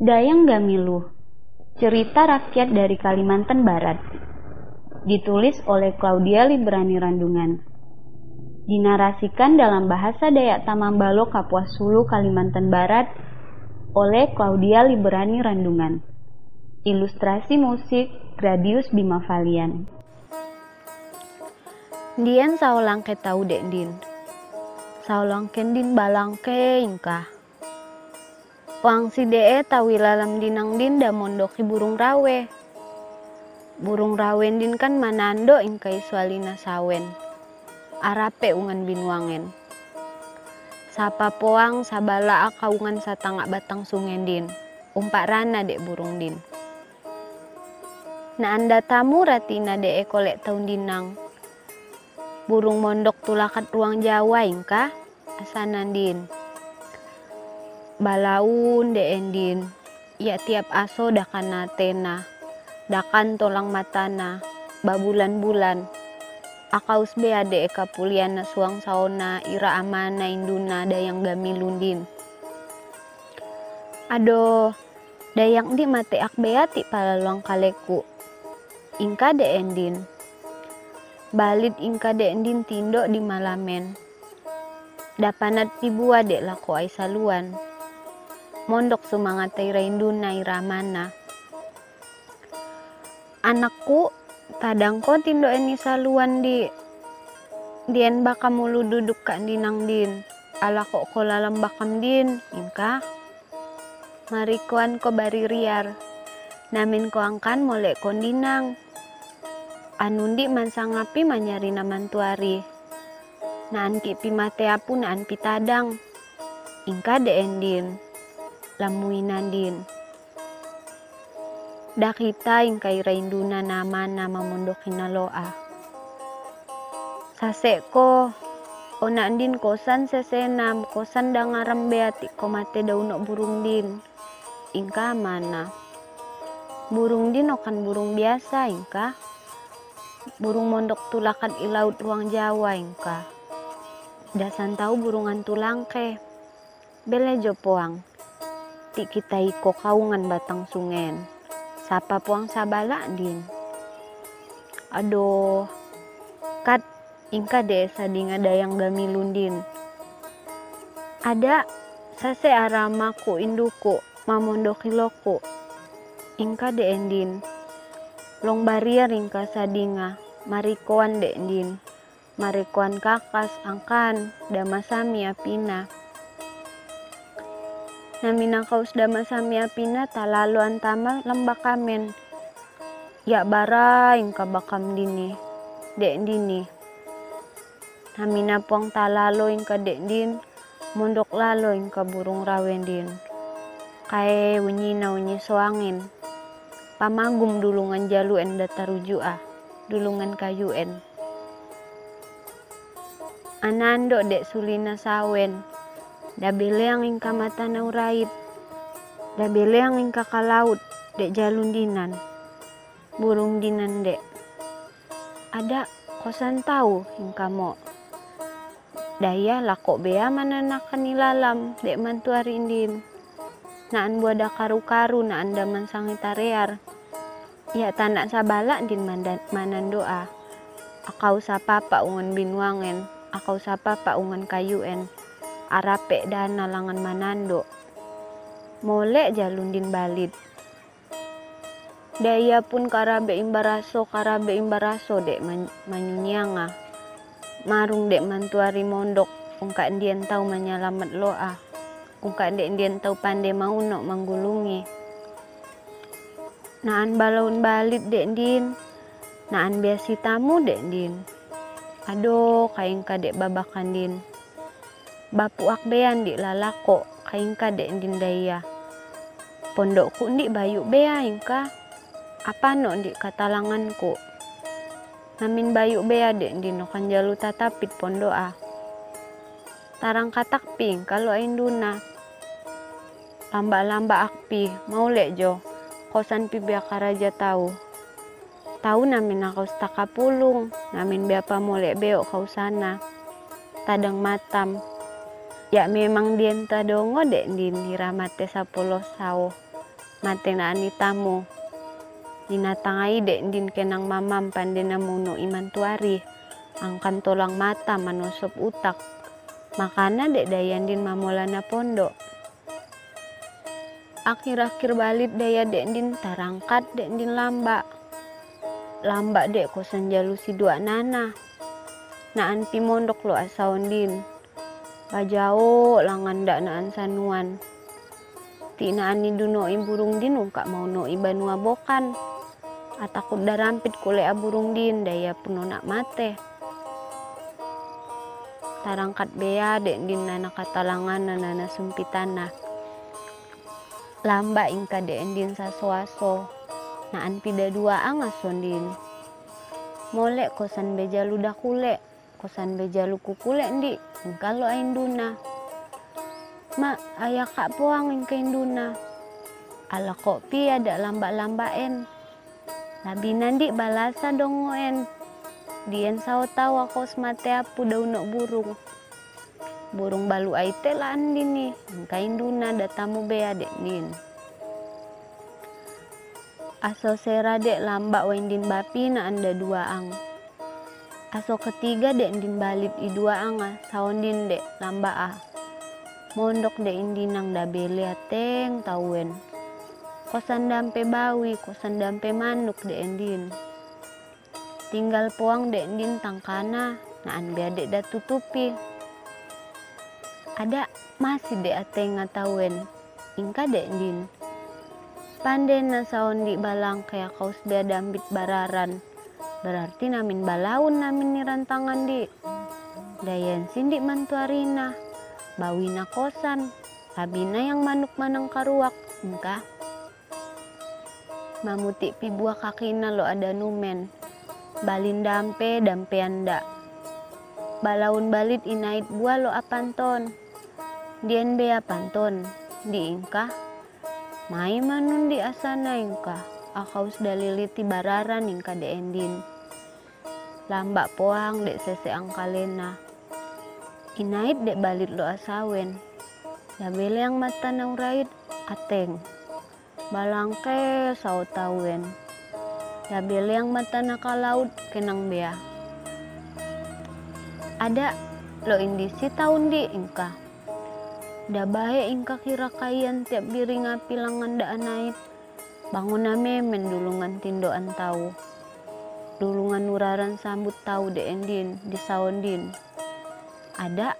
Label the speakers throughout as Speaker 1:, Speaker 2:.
Speaker 1: Dayang Gamiluh, cerita rakyat dari Kalimantan Barat. Ditulis oleh Claudia Librani Randungan. Dinarasikan dalam bahasa Dayak Tamambalo Kapuas Sulu Kalimantan Barat oleh Claudia Librani Randungan. Ilustrasi musik Gradius Bima Valian.
Speaker 2: Dian saulang ke tau dek din. Saulang kendin balang ke ingkah. Wang si dee tawi lalam dinang din da mondoki burung rawe. Burung rawen din kan manando ingkai sualina sawen. Arape ungan binwangen. Sapa poang sabala akaungan satangak batang sungen din. Umpak rana dek burung din. Na anda tamu ratina dee kolek taun dinang. Burung mondok tulakat ruang Jawa ingkah asanan din balaun de endin. Ya tiap aso dakan natena dakan tolang matana babulan-bulan. Akaus be ade eka puliana suang saona ira amana induna dayang gamilundin ado dayang di mate ak beati palaluang kaleku. Ingka de endin. Balit ingka de endin tindo di malamen. Dapanat tibua dek lako ay saluan mondok sumangat tay rainduna iramana. Anakku, tadang ko tindo ini saluan di dien baka mulu duduk ka dinang din. Ala ko ko lalam bakam din, inka. Marikuan ko bari riar. Namin ko angkan molek kondinang. Anundi mansangapi manyari naman tuari. Naan ki pimate apu naan pitadang. Ingka de endin lamuinan din. Dakita yung kay rainduna naman na mamundokin na loa. Sase ko, o naan din kosan sa senam, kosan da nga rambeati ko daw no burung din. Ingka mana. Burung din o kan burung biasa, ingka. Burung mondok tulakan ilaut ruang Jawa, ingka. Dasan tahu burungan tulangke. Bele jopoang ti kita iko kaungan batang sungen. Sapa puang sabala din. Aduh, kat ingka desa dinga dayang gamilundin. Ada sase aramaku induku mamondo kiloko. Ingka de endin. Long baria ringka sadinga marikoan endin. Marikoan kakas angkan damasami apina namina kaus dama sami apina talalu antama lembak kamen ya bara ingka bakam dini dek dini. Namina puang talalo ingka dek din mondok lalo ingka burung rawen din. Kae na unyi soangin. Pamagum dulungan jalu en datarujua dulungan kayu en anando dek sulina sawen Dabeleang ingka mata na urait. Dabeleang ingka kalaut. Dek jalun dinan. Burung dinan dek. Ada kosan tahu ingka mo. Daya lako bea mana nakan ilalam dek mantu arindin. Naan buada karu-karu na anda mansangi tarear. Ya tanak sabala din manan doa. Akau sapa pa ungan binwangen. Akau sapa pa ungan kayuen arape dan nalangan manando. Molek jalundin balit. Daya pun karabe imbaraso karabe imbaraso dek man, manyunyanga. Marung dek mantuari mondok ungka ndien tau menyelamat loa. Ungka dek ndien tau pandai mau no manggulungi. Naan balaun balit dek ndin. Naan biasi tamu dek ndin. Aduh, kain kadek babakan din bapu akbean di lalako kaingka de dindaya pondokku ndi bayu bea ingka apa no di katalanganku namin bayu bea de di no jalu tatapit pondoa tarang katak ping kalau induna lamba-lamba akpi mau lek jo. Kosan pi biaka raja tahu tahu namin aku staka pulung. Namin biapa mau lek beok kau sana. Tadang matam ya memang dienta dongo dek din hiramate sapolo sao. Mate na ani tamu. Inatangai dek din kenang mamam pandena muno iman tuari. Angkan tolang mata manusop utak. Makana dek dayan din mamolana pondok akhir-akhir balik daya dek din tarangkat dek din lamba. Lamba dek kosan jalu si dua nana. Naan pi mondok lo asaon din bajao langan dak naan sanuan. Ti naan ni duno burung din kak mau no ibanua bokan atakut darampit kule aburung din daya puno nak mate. Tarangkat bea dek din nana katalangan nana sumpitana lamba ingka dek din saswaso naan pida dua angason din molek kosan beja ludah kule kosan beja luku kule ndi ingka lo induna ma ayah kak poang ingka induna ala kopi ada lamba-lambaen Labi nandi balasa dongoen. Dian sao tahu aku smate apu daun burung. Burung balu aite lah andi nih. Kain duna datamu be adek din. Aso sera dek lambak wendin bapi na anda dua ang. Aso ketiga dek din balit i dua ang ah. Saundin dek lambak ah. Mondok dek indinang dabele ateng tawen kosan dampe bawi kosan dampe manuk de endin tinggal puang de endin tangkana naan biadek dah tutupi ada masih de ate ngatawen ingka de endin pandai na di balang kaya kaus bea dambit bararan berarti namin balaun namin ni rantangan di dayan sindi mantuarina bawina kosan. Labina yang manuk manang karuak engkah? Mamuti pi buah kakina lo ada numen. Balin dampe dampe anda. Balaun balit inait buah lo apanton. Dien be apanton di ingka mai manun di asana ingka akaus daliliti bararan ingka de endin. Lambak poang dek sese angkalena. Inait dek balit lo asawen labele yang mata naurait ateng. Balangke sau tawen. Labil yang mata nakalaud kenang bea. Ada lo indisi tahun di ingka da bahe ingka kira kayan tiap biri ngapi langan da anait bangun ame mendulungan tindoan tahu dulungan nuraran sambut tahu de endin di saundin ada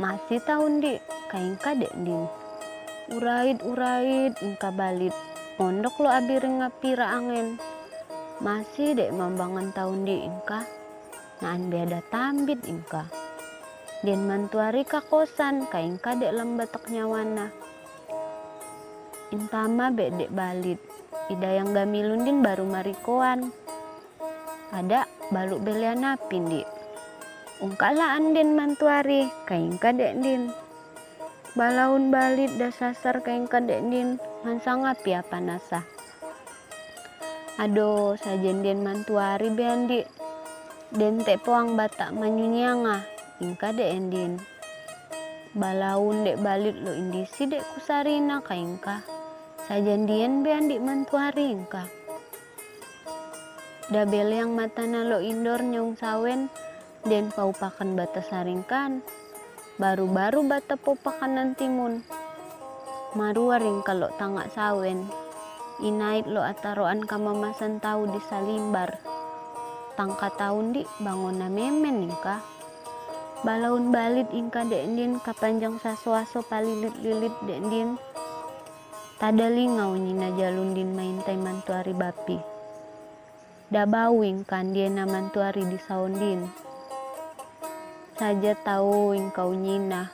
Speaker 2: masih tahun di kaingka de endin. Urait-urait ingka balit. Pondok lo abir ngapira angin masih dek mambangan tahun di ingka naan beda tambit ingka dan mantuari ka kosan ka ingka dek lembatak nyawana intama be dek balit. Ida yang gamilundin baru marikoan ada baluk belian napin di ungkala anden mantuari ingka dek din. Balaun balit da sasar kain kadek din mansang api apa nasa ado sajen den mantuari beandi den te poang batak manyunyanga ingka de endin balaun dek balit lo indisi dek kusarina kaingka sajen dien beandi mantuari ingka dabel yang matana lo indor nyong sawen den paupakan batas saringkan baru-baru bata po pakanan timun. Maruaring kalau tangak sawen. Inait lo ataroan kamamasan tau di salimbar. Tangka taun di bangun memen ingka. Balaun balit ingka dendin kapanjang saswaso palilit-lilit dendin. Tada lingau nyina jalundin main tay mantuari bapi. Dabawing kan dia na mantuari di saundin. Saja tahu engkau nyina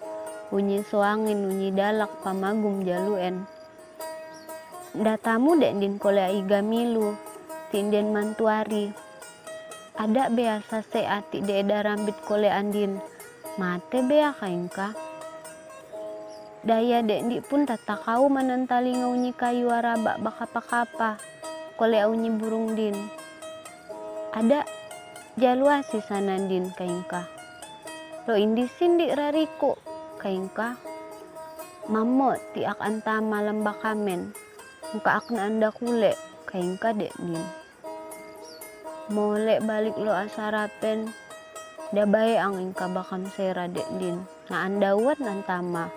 Speaker 2: unyi soangin unyi dalak pamagum jaluen. Datamu dek din kole iga milu tinden mantuari. Ada biasa se ati de rambit kole andin mate bea kaingka daya dek di pun tata kau menentali ngaunyi kayu araba bakapa-kapa kole unyi burung din ada jaluasi sanandin kaingka lo indi sindi kain ka, mammo ti ak anta malamba kamen Engka akna anda kule kaingka din. Mole balik lo asarapen da bae ang ingka bakam sera dek din. Na anda wat nantama.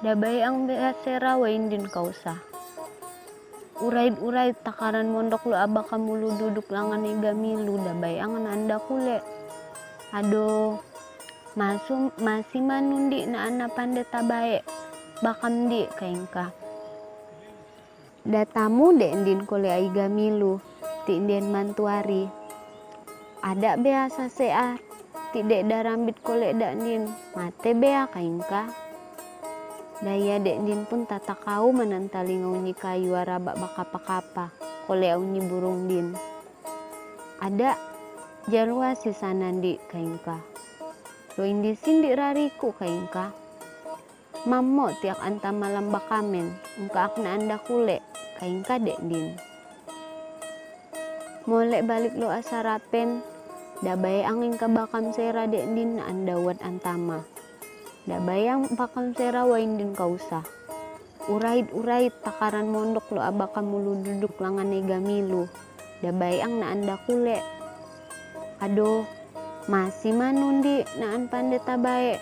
Speaker 2: Da bae ang sera wain din kausa. Urait-urait takaran mondok lo aba kamulu duduk langan iga milu da bae ang anda kule. Aduh, masum masih manundi na ana pande tabae bakam di kaingka datamu de ndin kole aiga milu ti ndien mantuari ada biasa sea ti dek darambit kole dak ndin mate bea kaingka daya dek ndin pun tata kau menantali ngaunyi kayu araba bakapa-kapa kole aunyi burung din ada jalua si sanandi kaingka lo indi sindi rariku kaingka Mammo tiak anta malam bakamen, engka akna anda kule, kaingka dek din. Molek balik lo asarapen, dabai angin ka bakam sera dek din na anda wat antama. Dabai ang bakam sera wain din kausa. Urait-urait takaran mondok lo abaka mulu duduk langan nega milu. Dabai ang na anda kule. Aduh, masih manundi naan pande tabae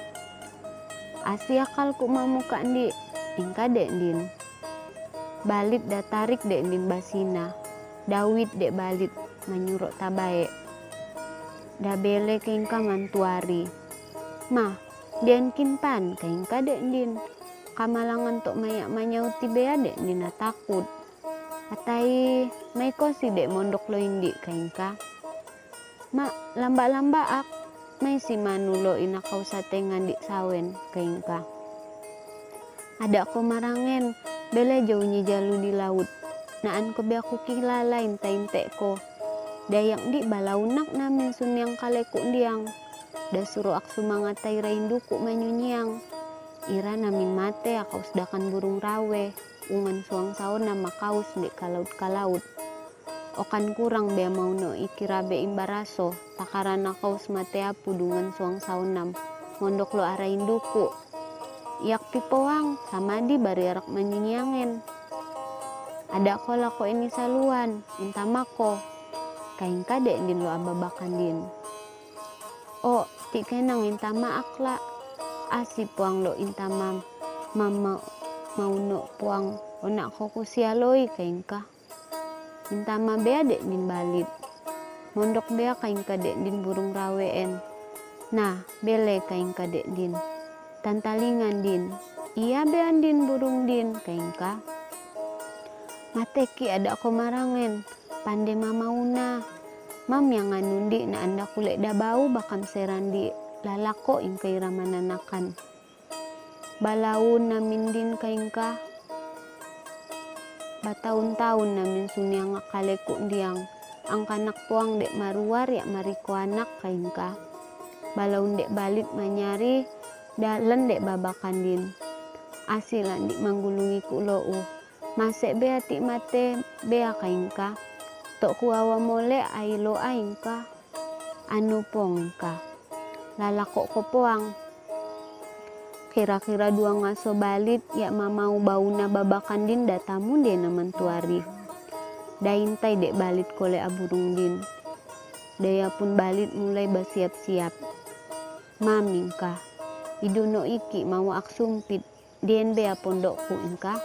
Speaker 2: Asia ku mamuka di ingka dek din balit da tarik dek din basina Dawid dek balit menyuruh tabae da bele kingka mantuari ma den kinpan kingka dek din kamalangan tok mayak manyauti bea dek din takut atai may si dek mondok lo indi kingka ma lamba-lamba ak may si Manulo inakaw sa tengan di sawen kaingka. Ada ko marangen, bela jauh jalu di laut. Naan ko be aku kilala inte ko. Dayang di balaunak namin sunyang kaleku diang. Da suruh ak sumangatay duku manyunyang. Ira namin mate akaw sedakan burung rawe. Ungan suang saon na makaus di kalaut-kalaut okan kurang be mau no ikirabe imbaraso. Takarana kau smatea pudungan suang saunam mondok lo arain duku yak pipoang sama di bari arak menyinyangen ada ko lako ini saluan intamako kain kade din lo ababakan din oh ti kenang intama akla asi puang lo intama mama mau no puang onak ko kusialoi kain ka Intama bea dek din balit. Mondok bea kain kadek din burung raween. Nah, bele kain kadek din. Tantalingan din. Iya bean din burung din kain ka. Mateki ada ko marangen. Pande mamauna. Mam yang nganundi na anda kulek da bau bakam serandi lalako ing kairamanakan. Balaun namin din kain ka Bataun-taun namin sunyang kaleku diang ang kanak puang dek maruar ya mariko anak kain ka. Balaun dek balit manyari dalan dek babakan din. Asilan di manggulungi ku lou. Masek bea ti mate bea kain ka. Tok kuawa mole ay lo aing ka. Anu pong ka. Lalako ko puang kira-kira dua ngaso balit ya mamau bauna babakan din datamu de naman tuari daintai dek balit kole aburung din. Daya pun balit mulai bersiap-siap. Mamingka iduno iki mau ak sumpit. Dien bea pondokku ingka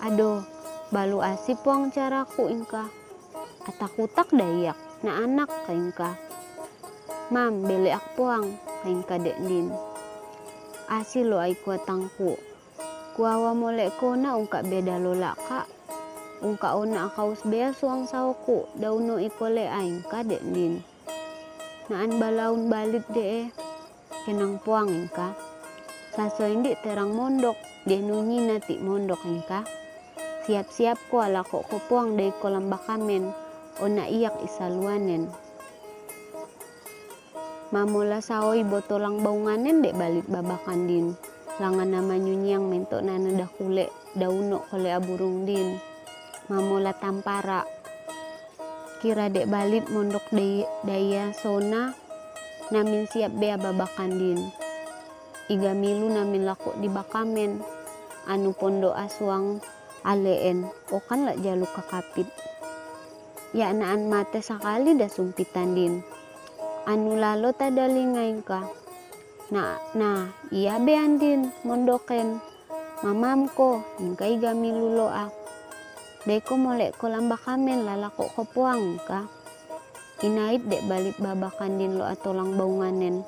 Speaker 2: aduh balu asip puang caraku ingka atakutak dayak na anak ka ingka mam bele ak puang ka ingka dek din asilo ay kuatangku. Kuawa mole ko na ungka beda lola ka. Ungka ona akaus bea suang sauku dauno ikole aing ka de din. Naan balaun balit de e. Kenang puang ingka. Saso indi terang mondok de nunyi nati mondok ingka. Siap-siap ko ala ko ko puang de kolam bakamen. Ona iyak isaluanen. Mamula saoi botolang baunganen dek balik babakan din. Langan nama nyunyang mentok nana dah kule dauno kole aburung din. Mamula tampara. Kira dek balik mondok daya sona namin siap bea babakan din. Iga milu namin laku di bakamen. Anu pondok asuang aleen. O kan la jaluk kakapit ya naan mate sakali da sumpitan din anu lalo tadalingay ka na na iya be andin mondoken mamam ko ingkay gamilulo ak Deko molek ko lamba kamen lalako ko puang ka. Inait dek balik babakan din lo atolang baunganen.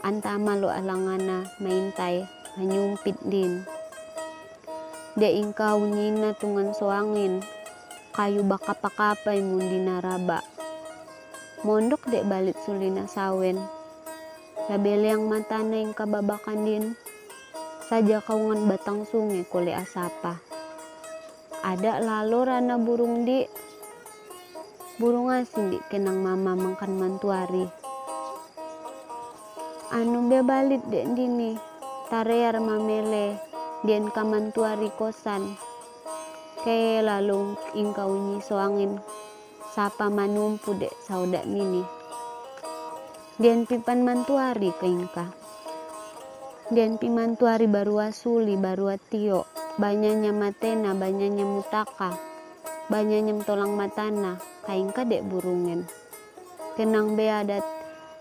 Speaker 2: Antama lo alangana maintay hanyumpit din. De ingkau nyina tungan soangin. Kayu baka pakapay mundi naraba. Mondok dek balik sulina sawen. Labele yang mata na yung kababakan din. Saja kaungan batang sungai kule asapa ada lalu rana burung di burung asin di kenang mama makan mantuari anu be balit dek dini tarear mamele dien kamantuari kosan ke lalu ingkau nyi soangin sapa manumpu dek saudak nini dien pipan mantuari ke ingka dien pimantuari baru asuli baru atio. Banyaknya matena banyaknya mutaka. Banyaknya tolang matana. Kain kadek burungen. Kenang be adat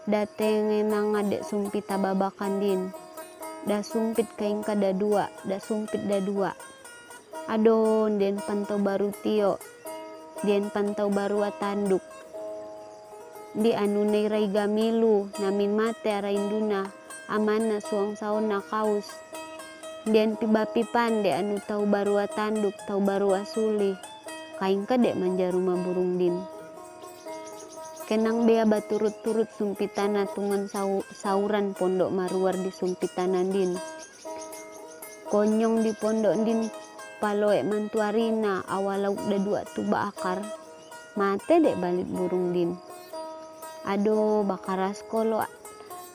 Speaker 2: dateng nang adek sumpit babakan din. Da sumpit kain kada dua da sumpit da dua adon den pantau baru tio den pantau baru atanduk di anu rai gamilu namin mate arainduna amana suang sauna kaus Dian piba-pipan de anu tau baru tanduk tau baru asuli kain dek manja rumah burung din. Kenang bea baturut-turut sumpitana tungan sau, sauran pondok maruar di sumpitanan din. Konyong di pondok din paloe mantuarina awalau da dua tuba akar mate dek balik burung din. Ado bakaras kolo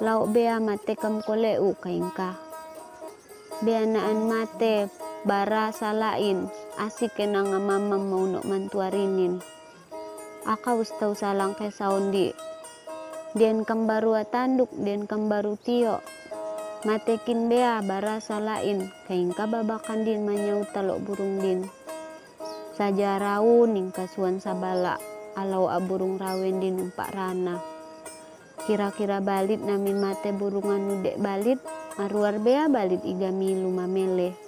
Speaker 2: lauk bea mate kam koleu kaingka bianaan mate bara salain. Asik kenang mama mau nuk mantuarinin aka ustau salang ke saundi den kembaru tanduk den kembaru tio matekin bea bara salain kain babakan din manyau talok burung din. Saja raun ning kasuan sabala alau aburung rawen din umpak rana. Kira-kira balit namin mate burungan nudek balit maruar bea balit iga milu mamele.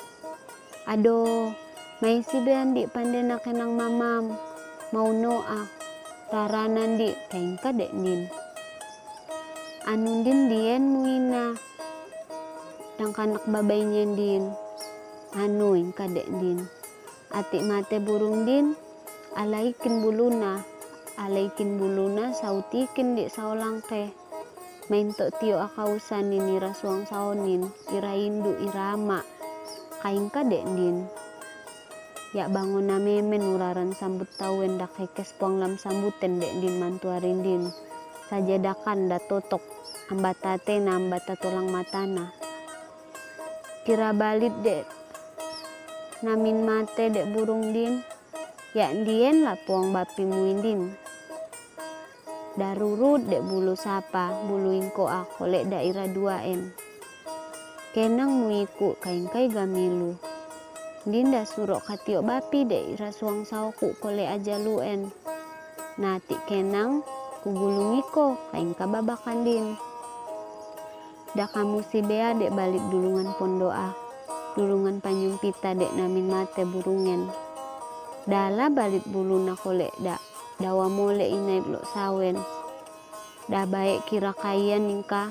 Speaker 2: Ado mai si bean di mamam mau noa raranan di kain dek anu din dien muina yang kanak babainya din. Anu ing kadek din. Atik mate burung din. Alaikin buluna. Alaikin buluna sautikin di saulang teh. Mento tio akausan ni nira suang saonin, ira indu irama, kain dek din. Ya bangun memen uraran sambut tawen dak kekes puang lam sambuten dek din mantuarin din. Sajadakan da totok, ambatate na ambata tulang matana. Kira balit dek, namin mate dek burung din, ya dien lah puang bapi muindin darurut dek bulu sapa. Bulu ingko aku lek daerah 2N kenang muiku kain kai gamilu dinda surok katio bapi daerah suang sauku kole aja luen nati kenang kugulungiko kain kababakan din da kamu si bea dek balik dulungan pondoa dulungan panyumpita dek namin mate burungen. Dala balik bulu nakolek dak dawa mole inai blok sawen. Dah baik kira kayan ningka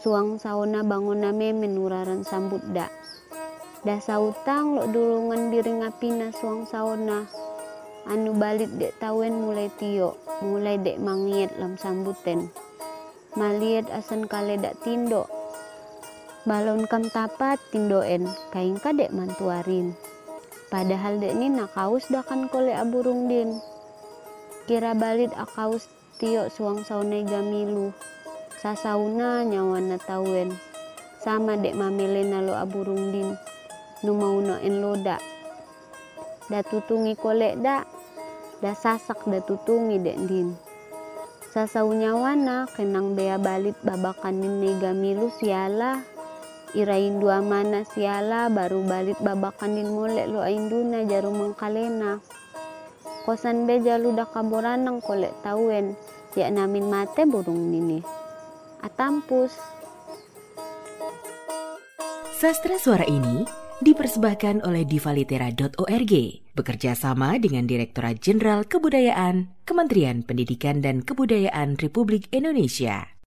Speaker 2: suang sauna bangun name menuraran sambut da. Dah sautang lo dulungan biring apina suang sauna anu balik dek tawen mulai tio mulai dek mangiet lam sambuten maliet asan kale dak tindo balon kam tapat tindoen kain dek mantuarin Padahal dek ni nakaus dakan kole aburung din. Kira balit akaus tio suang saunai gamilu. Sasauna nyawa na tawen. Sama dek mamile nalo aburung din. Numauno en loda. Da tutungi kole da. Da sasak da tutungi dek din. Sasau nyawana kenang bea balit babakan din gamilu siala. irain dua mana siala baru balik babakan din mulek lo induna jarum mengkalena. Kosan beja lu dah kaboranang kolek tawen ya namin mate burung nini. Atampus.
Speaker 3: Sastra suara ini dipersembahkan oleh divalitera.org bekerja sama dengan Direktorat Jenderal Kebudayaan Kementerian Pendidikan dan Kebudayaan Republik Indonesia.